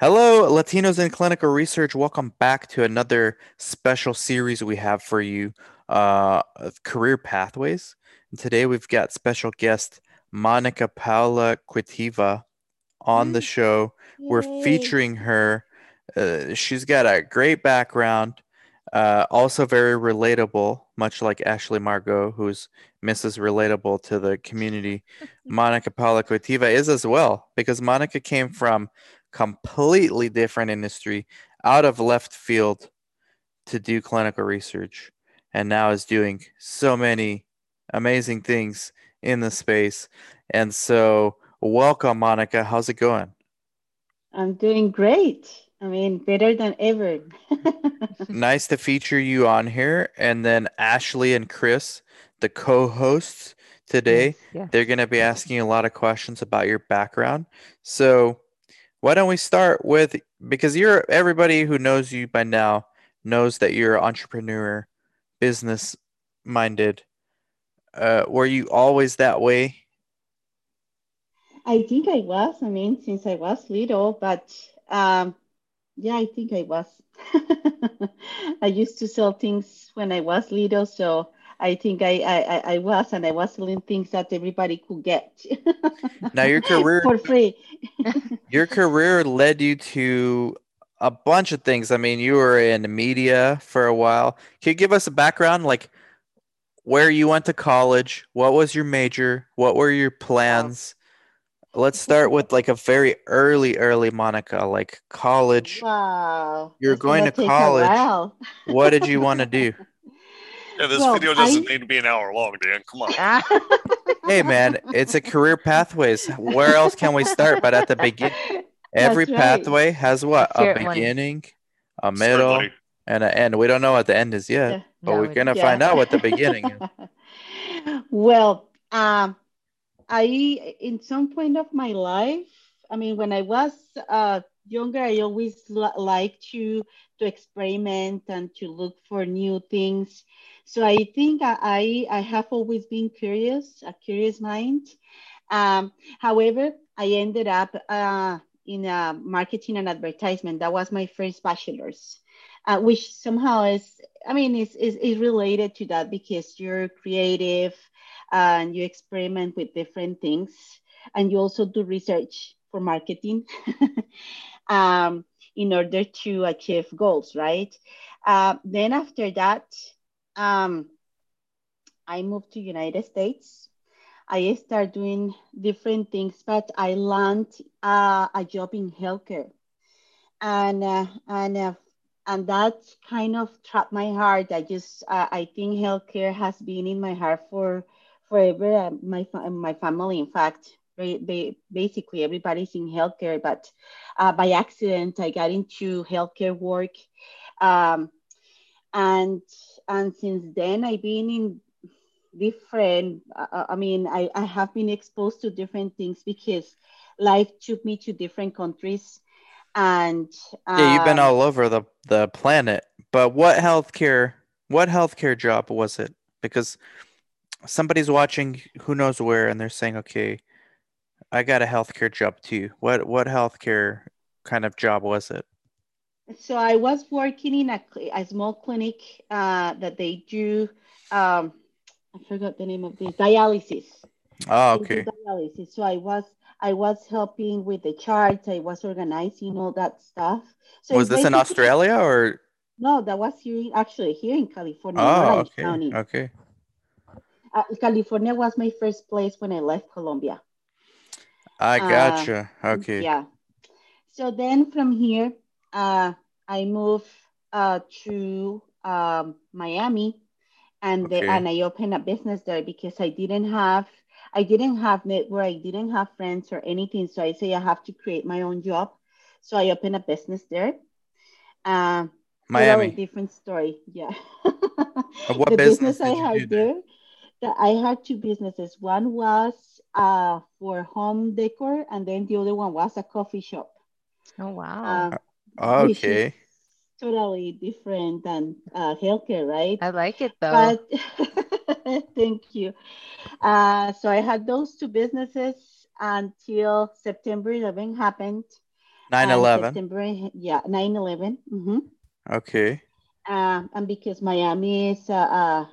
Hello, Latinos in Clinical Research. Welcome back to another special series we have for you, uh, Career Pathways. And today we've got special guest Monica Paula Quitiva on the show. We're featuring her. Uh, she's got a great background, uh, also very relatable, much like Ashley Margot, who's Mrs. Relatable to the community. Monica Paula Quitiva is as well, because Monica came from completely different industry out of left field to do clinical research and now is doing so many amazing things in the space and so welcome monica how's it going I'm doing great. I mean, better than ever. nice to feature you on here and then ashley and chris the co-hosts today Yes, yes. they're going to be asking a lot of questions about your background so why don't we start with because you're everybody who knows you by now knows that you're an entrepreneur business minded uh, were you always that way? I think I was, I mean, since I was little, but um, yeah, I think I was. I used to sell things when I was little, so I think I, I, I- was, and I was selling things that everybody could get. Now your career for free. your career led you to a bunch of things. I mean you were in media for a while. Can you give us a background like where you went to college? What was your major? What were your plans? Let's start with like a very early early monica like college. Wow. You're that's going to college. what did you want to do Yeah, this Well, video doesn't I- need to be an hour long, Dan. Come on. Hey man it's a career pathways where else can we start but at the beginning every right. pathway has what a it, Lenny. beginning a middle buddy. and an end we don't know what the end is yet Yeah. but No, we're gonna Yeah. find out what the beginning is well, um, I in some point of my life, I mean, when I was uh, younger, I always li- liked to to experiment and to look for new things. So I think I I have always been curious, a curious mind. Um, however, I ended up uh, in uh, marketing and advertisement. That was my first bachelor's, uh, which somehow is, I mean, is, is, is related to that because you're creative and you experiment with different things and you also do research for marketing um, in order to achieve goals, right? Uh, then after that, um, I moved to United States. I started doing different things, but I landed uh, a job in healthcare, and uh, and uh, and that kind of trapped my heart. I just uh, I think healthcare has been in my heart for forever. My my family, in fact, ba- ba- basically everybody's in healthcare, but uh, by accident I got into healthcare work, um, and and since then I've been in different uh, i mean I, I have been exposed to different things because life took me to different countries and yeah you've been um, all over the the planet but what healthcare what healthcare job was it? Because somebody's watching who knows where and they're saying okay i got a healthcare job too. What what healthcare kind of job was it so i was working in a, a small clinic uh, that they do um, i forgot the name of this dialysis. Oh okay. dialysis. So i was i was helping with the charts. I was organizing all that stuff. So was this in australia or? No that was here actually here in california oh Orange okay County. okay. Uh, California was my first place when I left Colombia. i Uh, gotcha. Okay. Yeah. So then from here, uh, I moved uh, to um, Miami, and the, and I opened a business there because I didn't have I didn't have network, I didn't have friends or anything. So I say I have to create my own job. So I opened a business there. Uh, totally miami different story. Yeah. what the business business I you had do there? there, that I had two businesses. One was uh, for home decor, and then the other one was a coffee shop. oh wow. Uh, which is okay totally different than uh, healthcare, right? I like it though. But thank you. Uh, so I had those two businesses until September 11 happened. 9 11. September, yeah, 9 11. hmm Okay. Uh, and because Miami is a,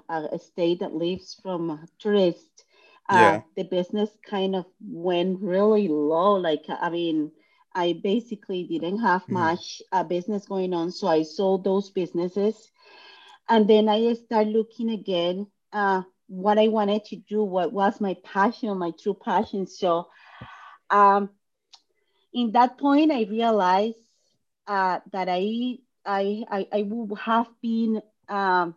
a, a state that lives from tourists, uh, Yeah. the business kind of went really low. Like, I mean, I basically didn't have Hmm. much uh, business going on, so I sold those businesses, and then I started looking again uh, what I wanted to do, what was my passion, my true passion. So, um, in that point, I realized uh, that I I, I, I would have been, um,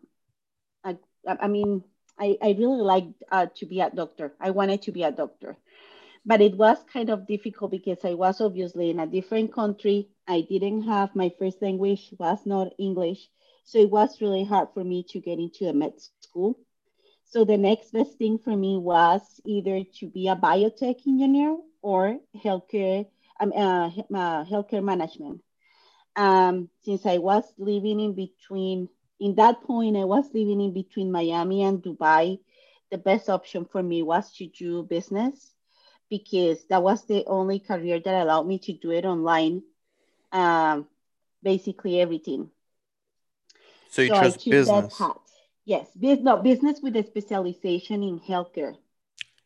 I, I mean, I, I really liked uh, to be a doctor. I wanted to be a doctor. But it was kind of difficult because I was obviously in a different country. I didn't have my first language was not English. So it was really hard for me to get into a med school. So the next best thing for me was either to be a biotech engineer or healthcare, um, uh, uh, healthcare management um, since I was living in between, in that point, I was living in between Miami and Dubai. The best option for me was to do business because that was the only career that allowed me to do it online. Um, basically everything. So you so I chose took business. Yes, business, no, business with a specialization in healthcare.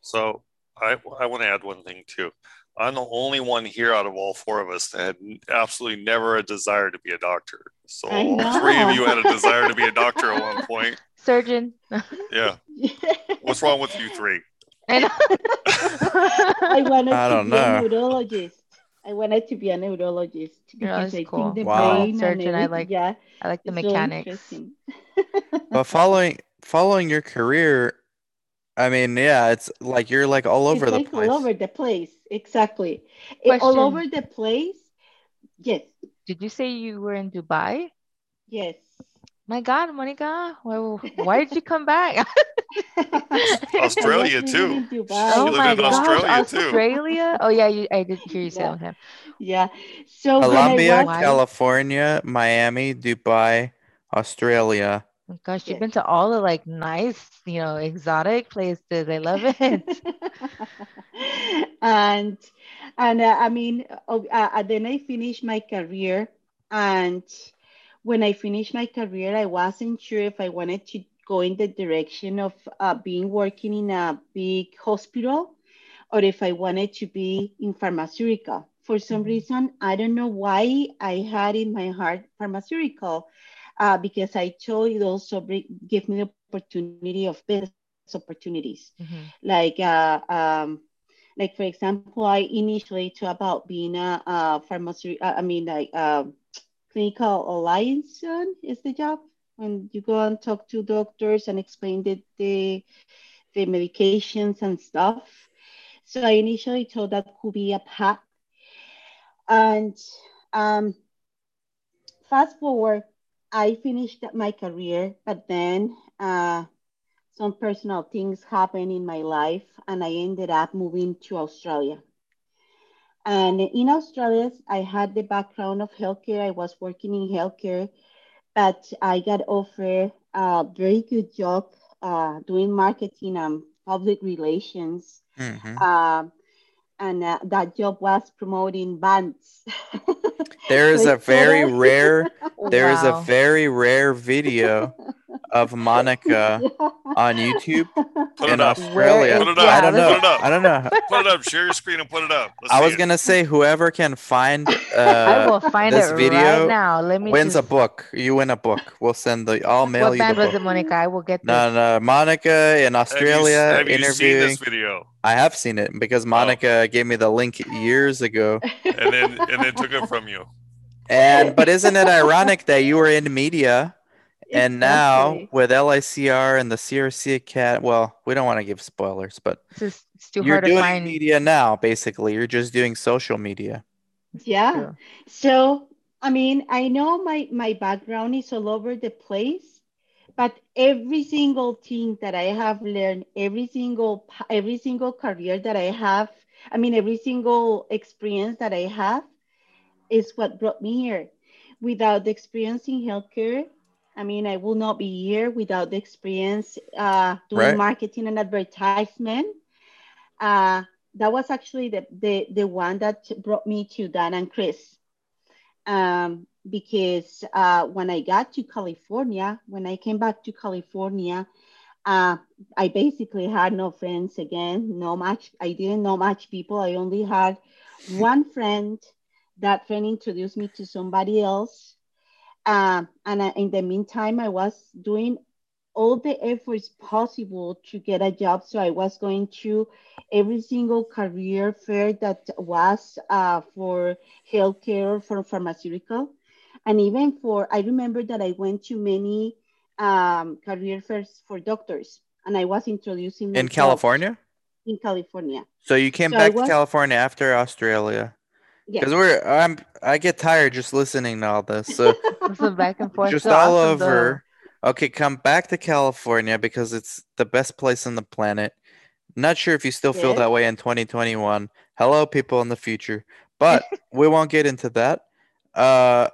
So I I want to add one thing too. I'm the only one here out of all four of us that had absolutely never a desire to be a doctor. So all three of you had a desire to be a doctor at one point. Surgeon. Yeah. What's wrong with you three? I know. I wanted I to don't be know. a neurologist. I wanted to be a neurologist because that's I cool. think the Wow. brain and I like yeah, I like the mechanics. interesting. But following following your career, I mean, yeah, it's like you're like all over it's the like place. all over the place. Exactly. It- all over the place. Yes. Did you say you were in Dubai? Yes. My God, Monica, why, why did you come back? Australia, too. living in Dubai. oh lived my in gosh, Australia, too. Australia? Oh yeah, you, I did hear you say Yeah. that one time. Yeah. So when Colombia. California, Miami, Dubai, Australia. Oh, gosh, you've Yes. been to all the like nice, you know, exotic places. I love it. and and uh, I mean, uh, uh, then I finished my career, and when I finished my career, I wasn't sure if I wanted to go in the direction of uh, being working in a big hospital, or if I wanted to be in pharmaceutical. For some Mhm. reason, I don't know why I had in my heart pharmaceutical, uh, because I told it also give me the opportunity of business opportunities Mhm. like uh, um, like for example i initially thought about being a, a pharmacy i mean like um, clinical liaison is the job. When you go and talk to doctors and explain the the, the medications and stuff. So i initially thought that could be a path. And um, fast forward i finished my career but then uh, some personal things happened in my life and I ended up moving to Australia. And in Australia, I had the background of healthcare. I was working in healthcare, but I got offered a very good job uh, doing marketing and public relations. Mhm. Um, and uh, that job was promoting bands. There is a very instead of- rare there is a very rare video of Monica on YouTube Put in it up. Australia. Put it I don't know. Put it up. I don't know. Put it up. Share your screen and put it up. Let's I was it. gonna say whoever can find I uh, will find this it video right now. Let me wins a book. You win a book. We'll send the. I'll mail What you the band was book. it, Monica? I will get No, this. no, Monica in Have you, Australia have you seen interviewing. this video? I have seen it because Monica gave me the link years ago. And then and then took it from you. And but isn't it ironic that you were in media and now with LICR and the CRC cat? Well, we don't want to give spoilers, but It's, just, it's too you're hard to doing find. media now. Basically, you're just doing social media. Yeah. True. So, I mean, I know my my background is all over the place, but every single thing that I have learned, every single every single career that I have, I mean, every single experience that I have is what brought me here. Without the experience in healthcare, I mean, I will not be here without the experience uh, doing Right. marketing and advertisement. Uh, that was actually the, the, the one that brought me to Dan and Chris um, because uh, when I got to California, when I came back to California, uh, I basically had no friends again. No much. I didn't know much people. I only had one friend. That friend introduced me to somebody else. Um, and I, in the meantime, I was doing all the efforts possible to get a job. So I was going to every single career fair that was uh, for healthcare, for pharmaceutical, and even for, I remember that I went to many um, career fairs for doctors, and I was introducing In California? In California, So you came So back was- to California after Australia. Because we're I'm I get tired just listening to all this. So back and forth. just so all awesome, though. over. Okay, come back to California because it's the best place on the planet. Not sure if you still feel Yes. that way in 2021. Hello, people in the future, but we won't get into that. Uh,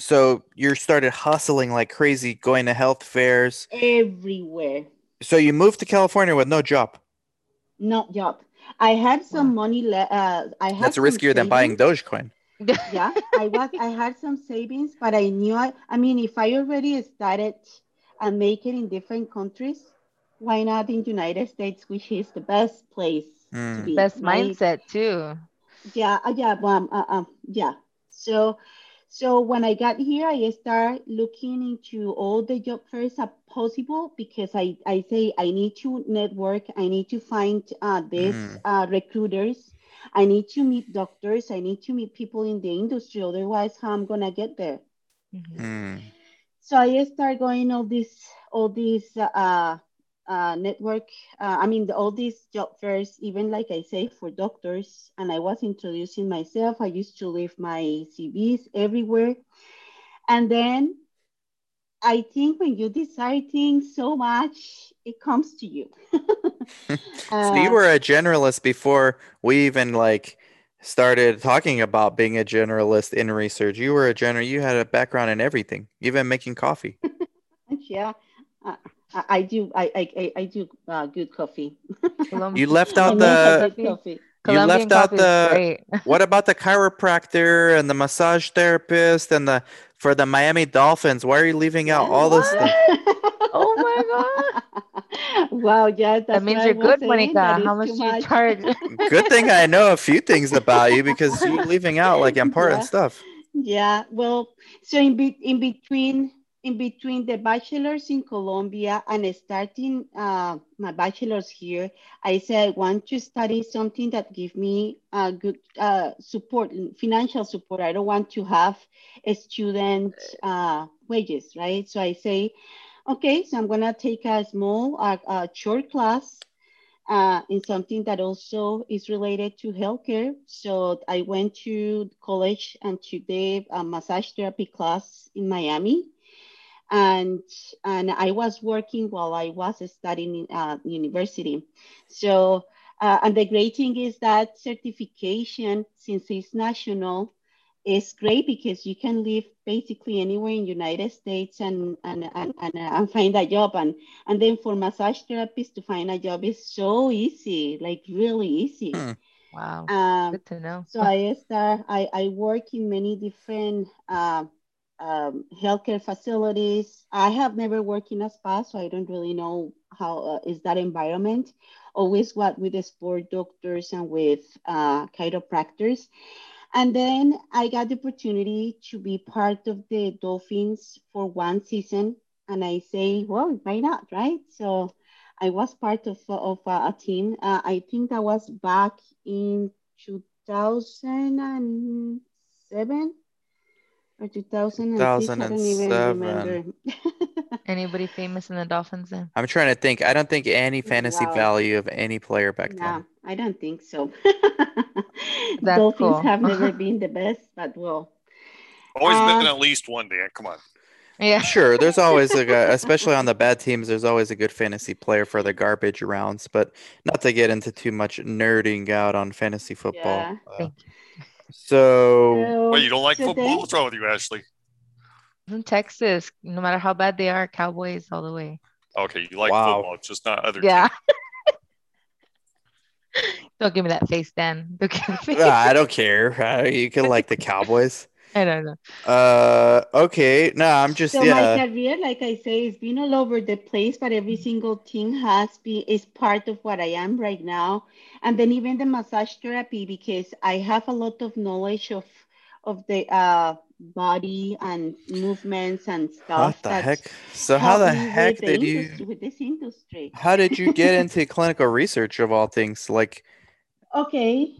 so you started hustling like crazy, going to health fairs. everywhere. So you moved to California with no job. No job. I had some money. Le- uh, I had That's some riskier than buying. Dogecoin. yeah i was i had some savings but i knew i i mean if i already started and make it in different countries why not in the united states which is the best place to Mm. be Best right? mindset too. yeah uh, yeah um, uh, um, yeah so so when i got here i start looking into all the job fairs as possible because i i say i need to network i need to find uh, this Mm. uh, recruiters i need to meet doctors i need to meet people in the industry otherwise how i'm gonna get there Mhm. Mm. so I start going all these all these uh, uh, network. Uh, I mean, the, all these job fairs, even like I say for doctors, and I was introducing myself. I used to leave my CVs everywhere, and then I think when you desire things so much, it comes to you. So you Uh, were a generalist before we even like started talking about being a generalist in research. You were a general. You had a background in everything, even making coffee. yeah. Uh, I, I do. I I, I- I do uh, good coffee. Colom- You left out the. good coffee. You left out the. What about the chiropractor and the massage therapist and the for the Miami Dolphins? Why are you leaving out all this stuff? Oh my god. wow, yeah, that's That means you're was good, saying, Monica. that How is much do you charge? Good thing I know a few things about you because you're leaving out like important Yeah. stuff. Yeah, well, so in be in between in between the bachelor's in Colombia and starting uh, my bachelor's here, I said I want to study something that give me uh, good uh, support, financial support. I don't want to have a student uh, wages, right? So I say, okay, so I'm gonna take a small, uh, short class uh, in something that also is related to healthcare. So I went to college and took the massage therapy class in Miami. And, and I was working while I was studying in uh, university. So, uh, and the great thing is that certification, since it's national, is great because you can live basically anywhere in United States and, and, and, and, uh, and find a job. And and then for massage therapists to find a job is so easy, like really easy. Hmm. Wow. Um, Good to know. so I start, I, I work in many different uh, um, healthcare facilities. I have never worked in a spa, so I don't really know how uh, is that environment. Always what with the sport doctors and with uh, chiropractors. And then I got the opportunity to be part of the Dolphins for one season. And I say, well, why not, right? So I was part of, of a, a team. Uh, I think that was back in 2007 or 2006. I don't even 2007. remember. Anybody famous in the Dolphins then? I'm trying to think. I don't think any fantasy Wow. value of any player back no, then. I don't think so. That's Dolphins cool. have never been the best, but well, Always Uh, been at least one, Dan. Come on. Yeah. Sure, there's always a guy, especially on the bad teams, there's always a good fantasy player for the garbage rounds, but not to get into too much nerding out on fantasy football. Yeah. Uh, Thank so, So- Well, you don't like so football? then- What's wrong with you, Ashley? In Texas, no matter how bad they are, Cowboys all the way. Okay, you like Wow. football, just not other Yeah. Don't give me that face, Dan. Don't give me Ah, I don't care. Uh, you can like the Cowboys. I don't know. Uh, okay. No, I'm just So yeah. my career, like I say, it's been all over the place, but every single thing has been is part of what I am right now. And then even the massage therapy, because I have a lot of knowledge of of the uh, body and movements and stuff. What the heck? So how the me heck with the did industry- you? with this industry? How did you get into clinical research of all things? Like, Okay,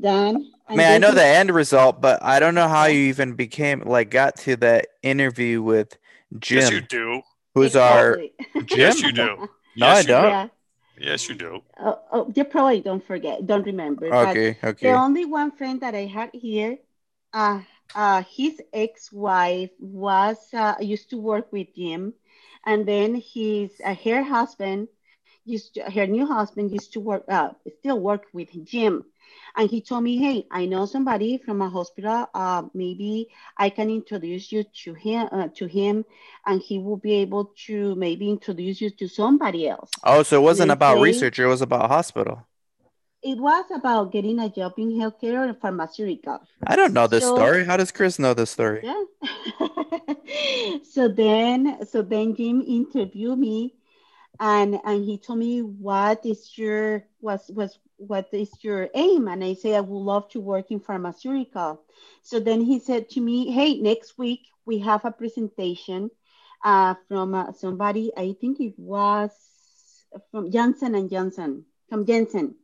done. I mean, I know the end result, but I don't know how you even became like got to that interview with Jim. Yes, you do. who's our Jim. Yes, you do. No, Yes, I don't. Yeah. Yes, you do. Oh, oh, you probably don't forget, don't remember. but Okay, The only one friend that I had here, uh, uh, his ex-wife was uh, used to work with Jim, and then his uh, her husband used to, her new husband used to work uh, still work with Jim, and he told me, hey, I know somebody from a hospital. Uh, maybe I can introduce you to him uh, to him, and he will be able to maybe introduce you to somebody else. Oh, so it wasn't about say- research; it was about hospital. It was about getting a job in healthcare or pharmaceutical. I don't know this So- story. How does Chris know this story? Yeah. so then so then Jim interviewed me and and he told me what is your was was what is your aim and I say I would love to work in pharmaceutical. So then he said to me, "Hey, next week we have a presentation uh, from uh, somebody I think it was from Johnson and Johnson from Janssen.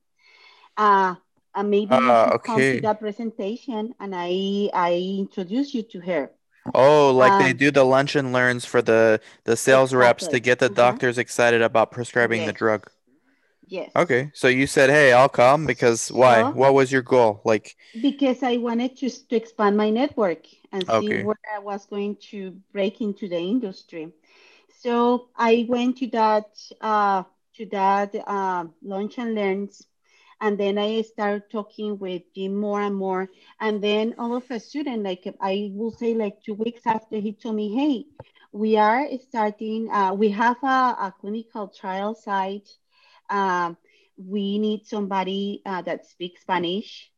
Uh, and maybe you Ah, should come to that presentation and I I introduce you to her. Oh, like they Um, do the lunch and learns for the the sales reps to get the Uh-huh. doctors excited about prescribing the drug. Yes. Okay, so you said, "Hey, I'll come," because why? So- What was your goal? Like, Because I wanted to, to expand my network and see Okay. where I was going to break into the industry. So I went to that uh, to that uh, lunch and learns, and then I started talking with Jim more and more. And then all of a sudden, like I will say, like two weeks after, he told me, "Hey, we are starting. Uh, we have a, a clinical trial site. Um, we need somebody uh, that speaks Spanish."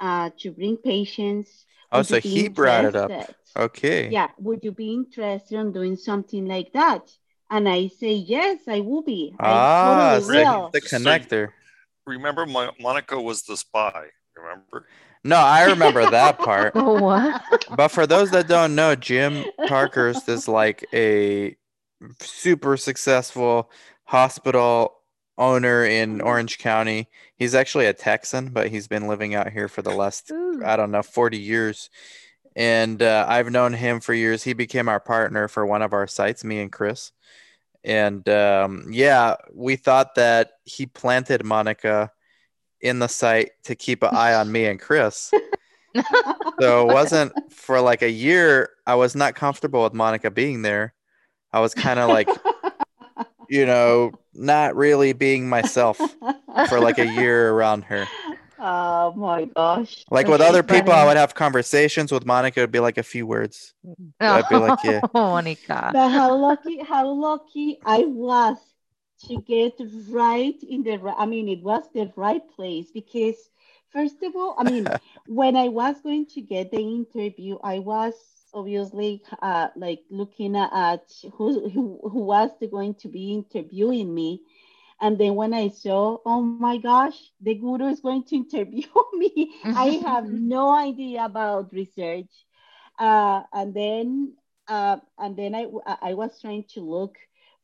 uh, to bring patients. oh, Would so he brought it up. Okay. Yeah, would you be interested in doing something like that? And I say, yes, I will be. Ah, I totally he's will. the So- connector. Remember, Mo- Monica was the spy. Remember? No, I remember that part. What? But for those that don't know, Jim Parkhurst is like a super successful hospital owner in Orange County. He's actually a Texan, but he's been living out here for the last, Ooh. I don't know, 40 years. And uh, I've known him for years. He became our partner for one of our sites, me and Chris. And um, yeah, we thought that he planted Monica in the site to keep an eye on me and Chris. So it wasn't for like a year. I was not comfortable with Monica being there. I was kind of like, you know, not really being myself for like a year around her. Oh my gosh. Like with she's other people, I would have conversations with Monica. It'd be like a few words. I'd be like, yeah. Oh, Monica. But how lucky, how lucky I was to get right in the right, I mean, it was the right place because, first of all, I mean, when I was going to get the interview, I was obviously uh, like looking at who, who, who was the- going to be interviewing me. And then when I saw, oh my gosh, the guru is going to interview me, I have no idea about research. Uh, and then uh, and then I, I was trying to look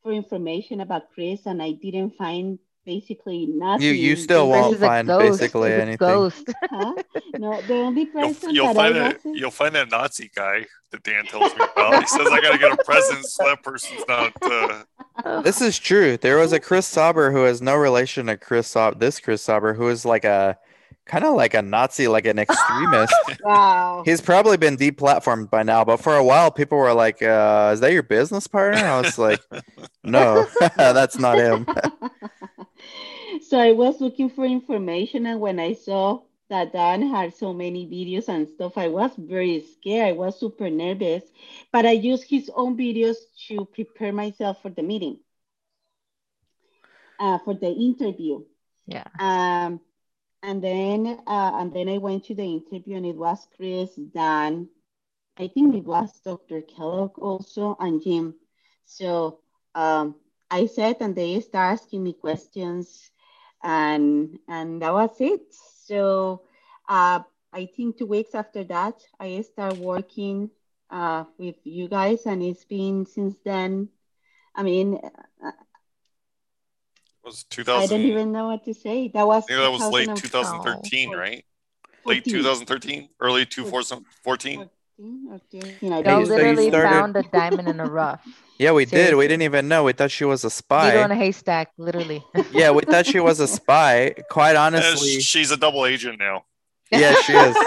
for information about Chris, and I didn't find basically nothing. You you still The won't is a find ghost. basically He's anything. Ghost. Huh? No, the only You'll, person you'll that find I that you'll find that Nazi guy that Dan tells me about. He says I got to get a present, so that person's not. Uh, This is true. There was a Chris Sauber who has no relation to Chris Sauber. This Chris Sauber who is like a kind of like a Nazi, like an extremist. Wow. He's probably been deplatformed by now, but for a while, people were like, uh, "Is that your business partner?" I was like, "No, that's not him." So I was looking for information, and when I saw that Dan had so many videos and stuff, I was very scared. I was super nervous, but I used his own videos to prepare myself for the meeting, uh, for the interview. Yeah. Um, and then uh, and then I went to the interview, and it was Chris, Dan, I think it was Dr. Kellogg also and Jim. So um, I said, and they start asking me questions, and and that was it. So uh, I think two weeks after that, I start working uh, with you guys, and it's been since then. I mean, uh, it was 2000. I don't even know what to say. That was that was late 2012. 2013, right? Late 2013, early 2014. 14 or 13, I Y'all so literally started- found a diamond in a rough. Yeah, we did. We didn't even know. We thought she was a Needle in spy. a haystack, literally. Yeah, we thought she was a spy. Quite Uh, honestly, she's a double agent now. yeah, she is.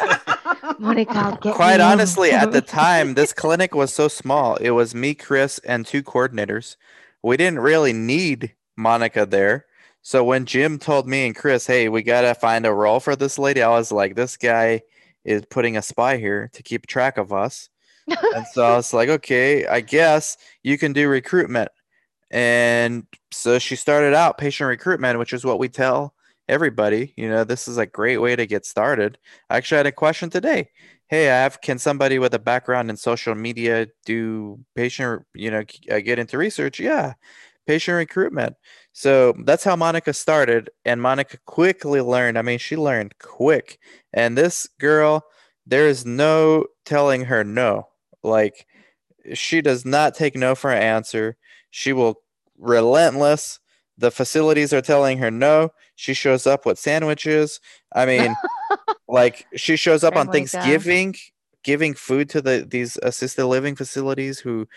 Monica, Quite me honestly, at the time, this clinic was so small. It was me, Chris, and two coordinators. We didn't really need Monica there. So when Jim told me and Chris, hey, we got to find a role for this lady, I was like, this guy is putting a spy here to keep track of us. And so I was like, okay, I guess you can do recruitment. And so she started out patient recruitment, which is what we tell everybody. You know, this is a great way to get started. I actually had a question today. Hey, I have can somebody with a background in social media do patient, you know, uh, get into research? Yeah, patient recruitment. So that's how Monica started, and Monica quickly learned. I mean, she learned quick. And this girl, there is no telling her no. Like, she does not take no for an answer. She will relentless. The facilities are telling her no. She shows up with sandwiches. I mean, like she shows up Oh on Thanksgiving God. Giving food to the these assisted living facilities who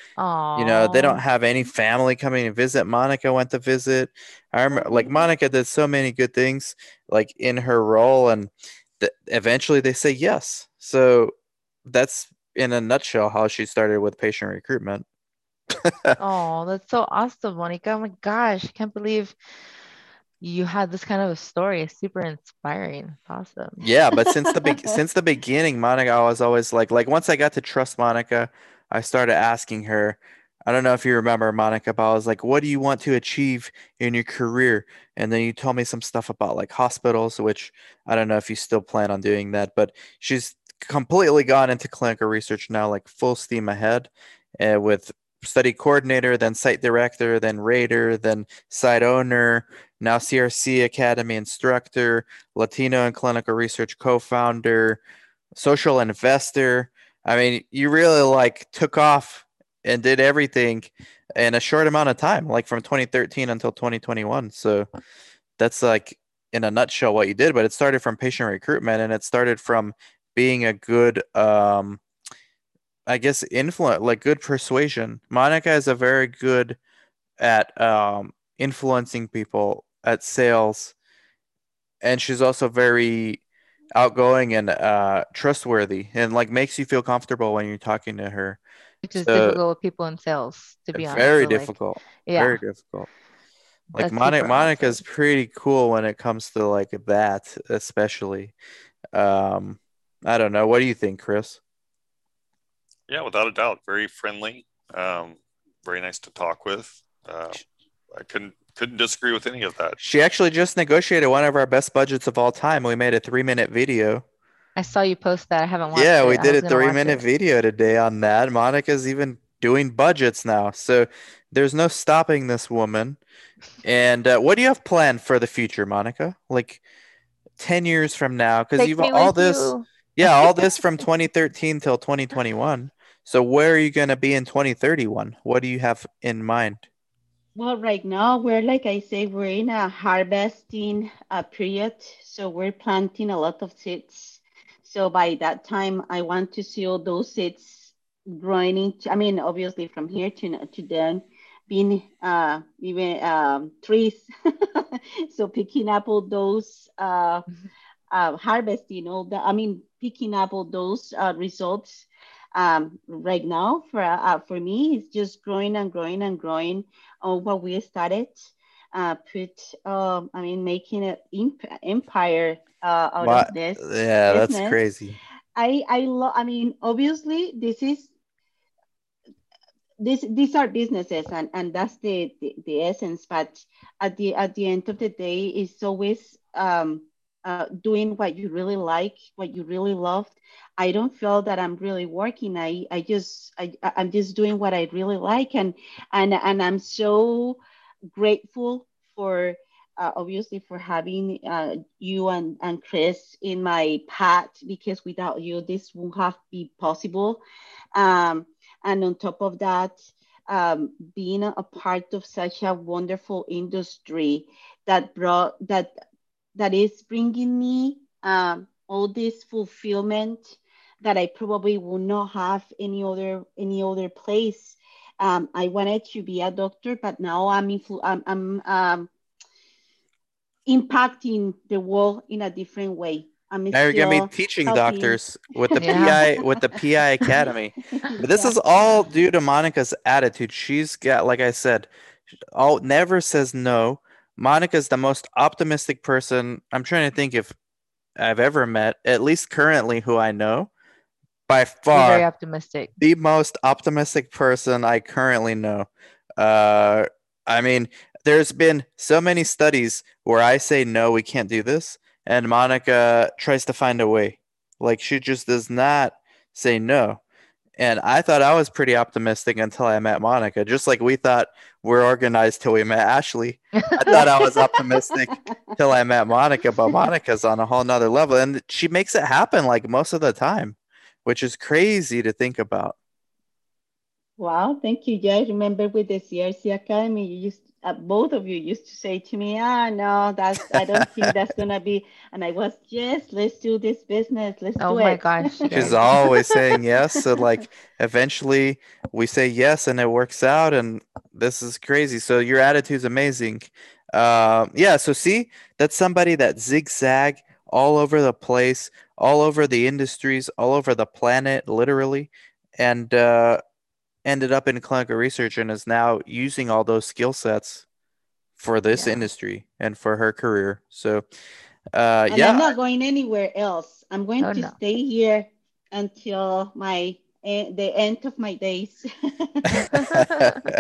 you know they don't have any family coming to visit. Monica went to visit. I remember oh, like Oh. monica did so many good things like in her role and th- eventually they say yes. So that's in a nutshell how she started with patient recruitment. Oh, that's so awesome, Monica. Oh my gosh, I can't believe you had this kind of a story. It's super inspiring. Awesome. yeah but since the big since the beginning monica i was always like like once i got to trust monica i started asking her i don't know if you remember monica but i was like what do you want to achieve in your career and then you told me some stuff about like hospitals which i don't know if you still plan on doing that but she's completely gone into clinical research now like full steam ahead uh, with study coordinator then site director then rater then site owner now crc academy instructor Latino and clinical research co-founder, social investor. I mean, you really like took off and did everything in a short amount of time, like from 2013 until 2021. So that's like in a nutshell what you did, but it started from patient recruitment and it started from being a good um I guess influence like good persuasion. Monica is a very good at um influencing people at sales. And she's also very outgoing and uh trustworthy and like makes you feel comfortable when you're talking to her. Which is So- difficult with people in sales, to be honest. very So, like, difficult. yeah, very difficult. Like that's Monica, super monica's awesome. pretty cool when it comes to like that especially. Um i don't know. What do you think chris? Yeah, without a doubt, very friendly, um, very nice to talk with. Uh, I couldn't couldn't disagree with any of that. she actually just negotiated one of our best budgets of all time we made a three minute video I saw you post that. I haven't watched yeah it. we did a three minute it. video today on that monica's even doing budgets now so there's no stopping this woman and uh, what do you have planned for the future monica like 10 years from now because you've all this you. yeah all this from 2013 till 2021 so where are you going to be in 2031 what do you have in mind Well, right now we're like I say, we're in a harvesting uh, period, so we're planting a lot of seeds. So by that time, I want to see all those seeds growing into. I mean, obviously from here to to then being uh, even um, trees. so picking up all those, uh, uh, harvesting all the. I mean, picking up all those uh, results. Um, right now, for uh, for me, it's just growing and growing and growing on what we started. Uh, put, um, I mean, making an imp- empire uh, out Wha- of this. yeah that's crazy I, I, lo- I mean, obviously, this is this these are businesses and and that's the, the the essence but at the at the end of the day it's always um uh, doing what you really like, what you really loved, I don't feel that I'm really working. I, I just I, I'm just doing what I really like, and and and I'm so grateful for uh, obviously for having uh, you and, and Chris in my path because without you this would not have be possible. Um, and on top of that, um, being a part of such a wonderful industry that brought that that is bringing me um, all this fulfillment that I probably will not have any other any other place. Um, I wanted to be a doctor, but now I'm influ- I'm, I'm um, impacting the world in a different way. I'm now you're gonna be teaching helping. doctors with the yeah. PI with the PI Academy. But this yeah. is all due to Monica's attitude. She's got, like I said, all never says no. Monica's the most optimistic person. I'm trying to think if I've ever met, at least currently, who I know. By far, very optimistic. The most optimistic person I currently know. Uh, I mean, there's been so many studies where I say no, we can't do this, and Monica tries to find a way. Like she just does not say no. And I thought I was pretty optimistic until I met Monica. Just like we thought we're organized till we met Ashley. I thought I was optimistic till I met Monica, but Monica's on a whole nother level. And she makes it happen like most of the time, which is crazy to think about. Wow, thank you. Yeah, I remember with the CRC Academy, you used uh, both of you used to say to me, ah, no, that's, I don't think that's going to be. And I was, yes, let's do this business. Let's oh do my gosh. She's always saying yes. So, like, eventually we say yes and it works out. And this is crazy. So, your attitude's amazing. Uh, yeah. So, see, that's somebody that zigzag all over the place, all over the industries, all over the planet, literally. And, uh, ended up in clinical research and is now using all those skill sets for this yeah. industry and for her career. So, uh, and yeah, I'm not going anywhere else. I'm going oh, to no. stay here until my eh, the end of my days.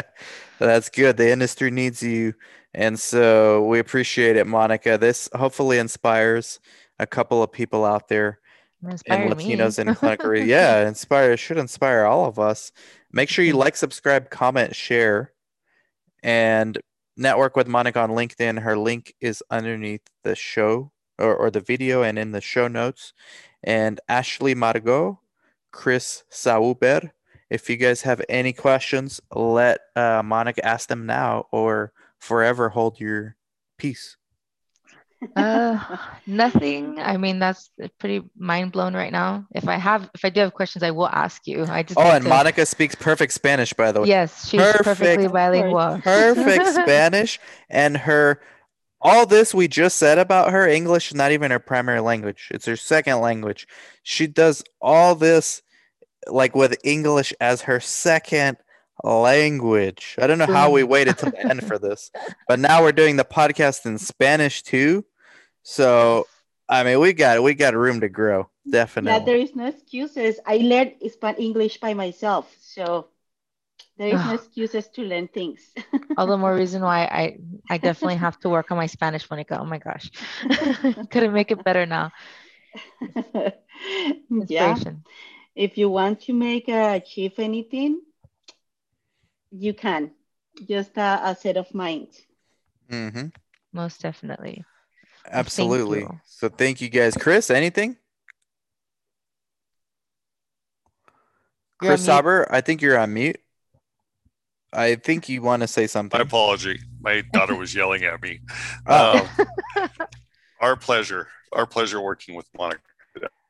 That's good. The industry needs you, and so we appreciate it, Monica. This hopefully inspires a couple of people out there Inspire and Latinos in clinical. yeah, inspire should inspire all of us. Make sure you like, subscribe, comment, share, and network with Monica on LinkedIn. Her link is underneath the show or, or the video and in the show notes. And Ashley Margot, Chris Sauber. If you guys have any questions, let uh, Monica ask them now or forever hold your peace uh, nothing. I mean, that's pretty mind blown right now. If I have, if I do have questions, I will ask you. I just. Oh, and to... Monica speaks perfect Spanish, by the way. Yes, she's perfect, perfectly bilingual. Perfect Spanish, and her. All this we just said about her English is not even her primary language. It's her second language. She does all this like with English as her second language. I don't know how we waited till the end for this, but now we're doing the podcast in Spanish too. So I mean, we got we got room to grow, definitely. Yeah, there is no excuses. I learned Spanish English by myself, so there is no excuses to learn things. All the more reason why I I definitely have to work on my Spanish, Monica. Oh my gosh, couldn't make it better now. yeah. If you want to make uh, achieve anything, you can just a, a set of mind mm-hmm. most definitely absolutely thank so thank you guys chris anything you're chris Sauber, i think you're on mute i think you want to say something my apology my daughter was yelling at me oh. um, our pleasure our pleasure working with monica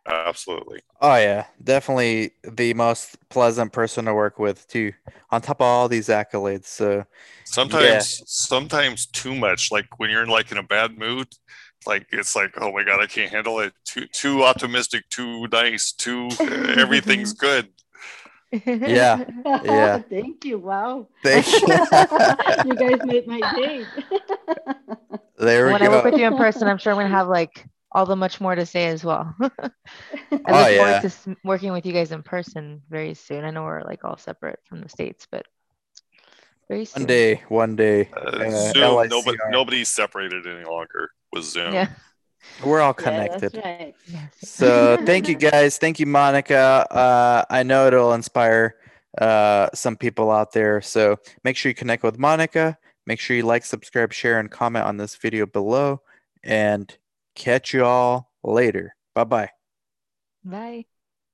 Absolutely. Oh yeah, definitely the most pleasant person to work with too. On top of all these accolades, so sometimes yeah. sometimes too much. Like when you're in like in a bad mood, like it's like oh my god, I can't handle it. Too too optimistic, too nice, too everything's good. Yeah, yeah. Thank you. Wow. Thank you. you guys made my day. there we when go. When I work with you in person, I'm sure I'm gonna have like all the much more to say as well. I look oh, yeah. forward to working with you guys in person very soon. I know we're like all separate from the states, but very soon. One day, one day. Uh, uh, Zoom, nobody, nobody's separated any longer with Zoom. Yeah. We're all Yeah, connected. that's right. So thank you guys. Thank you, Monica. Uh, I know it'll inspire uh, some people out there. So make sure you connect with Monica. Make sure you like, subscribe, share, and comment on this video below. And catch you all later. Bye bye. Bye.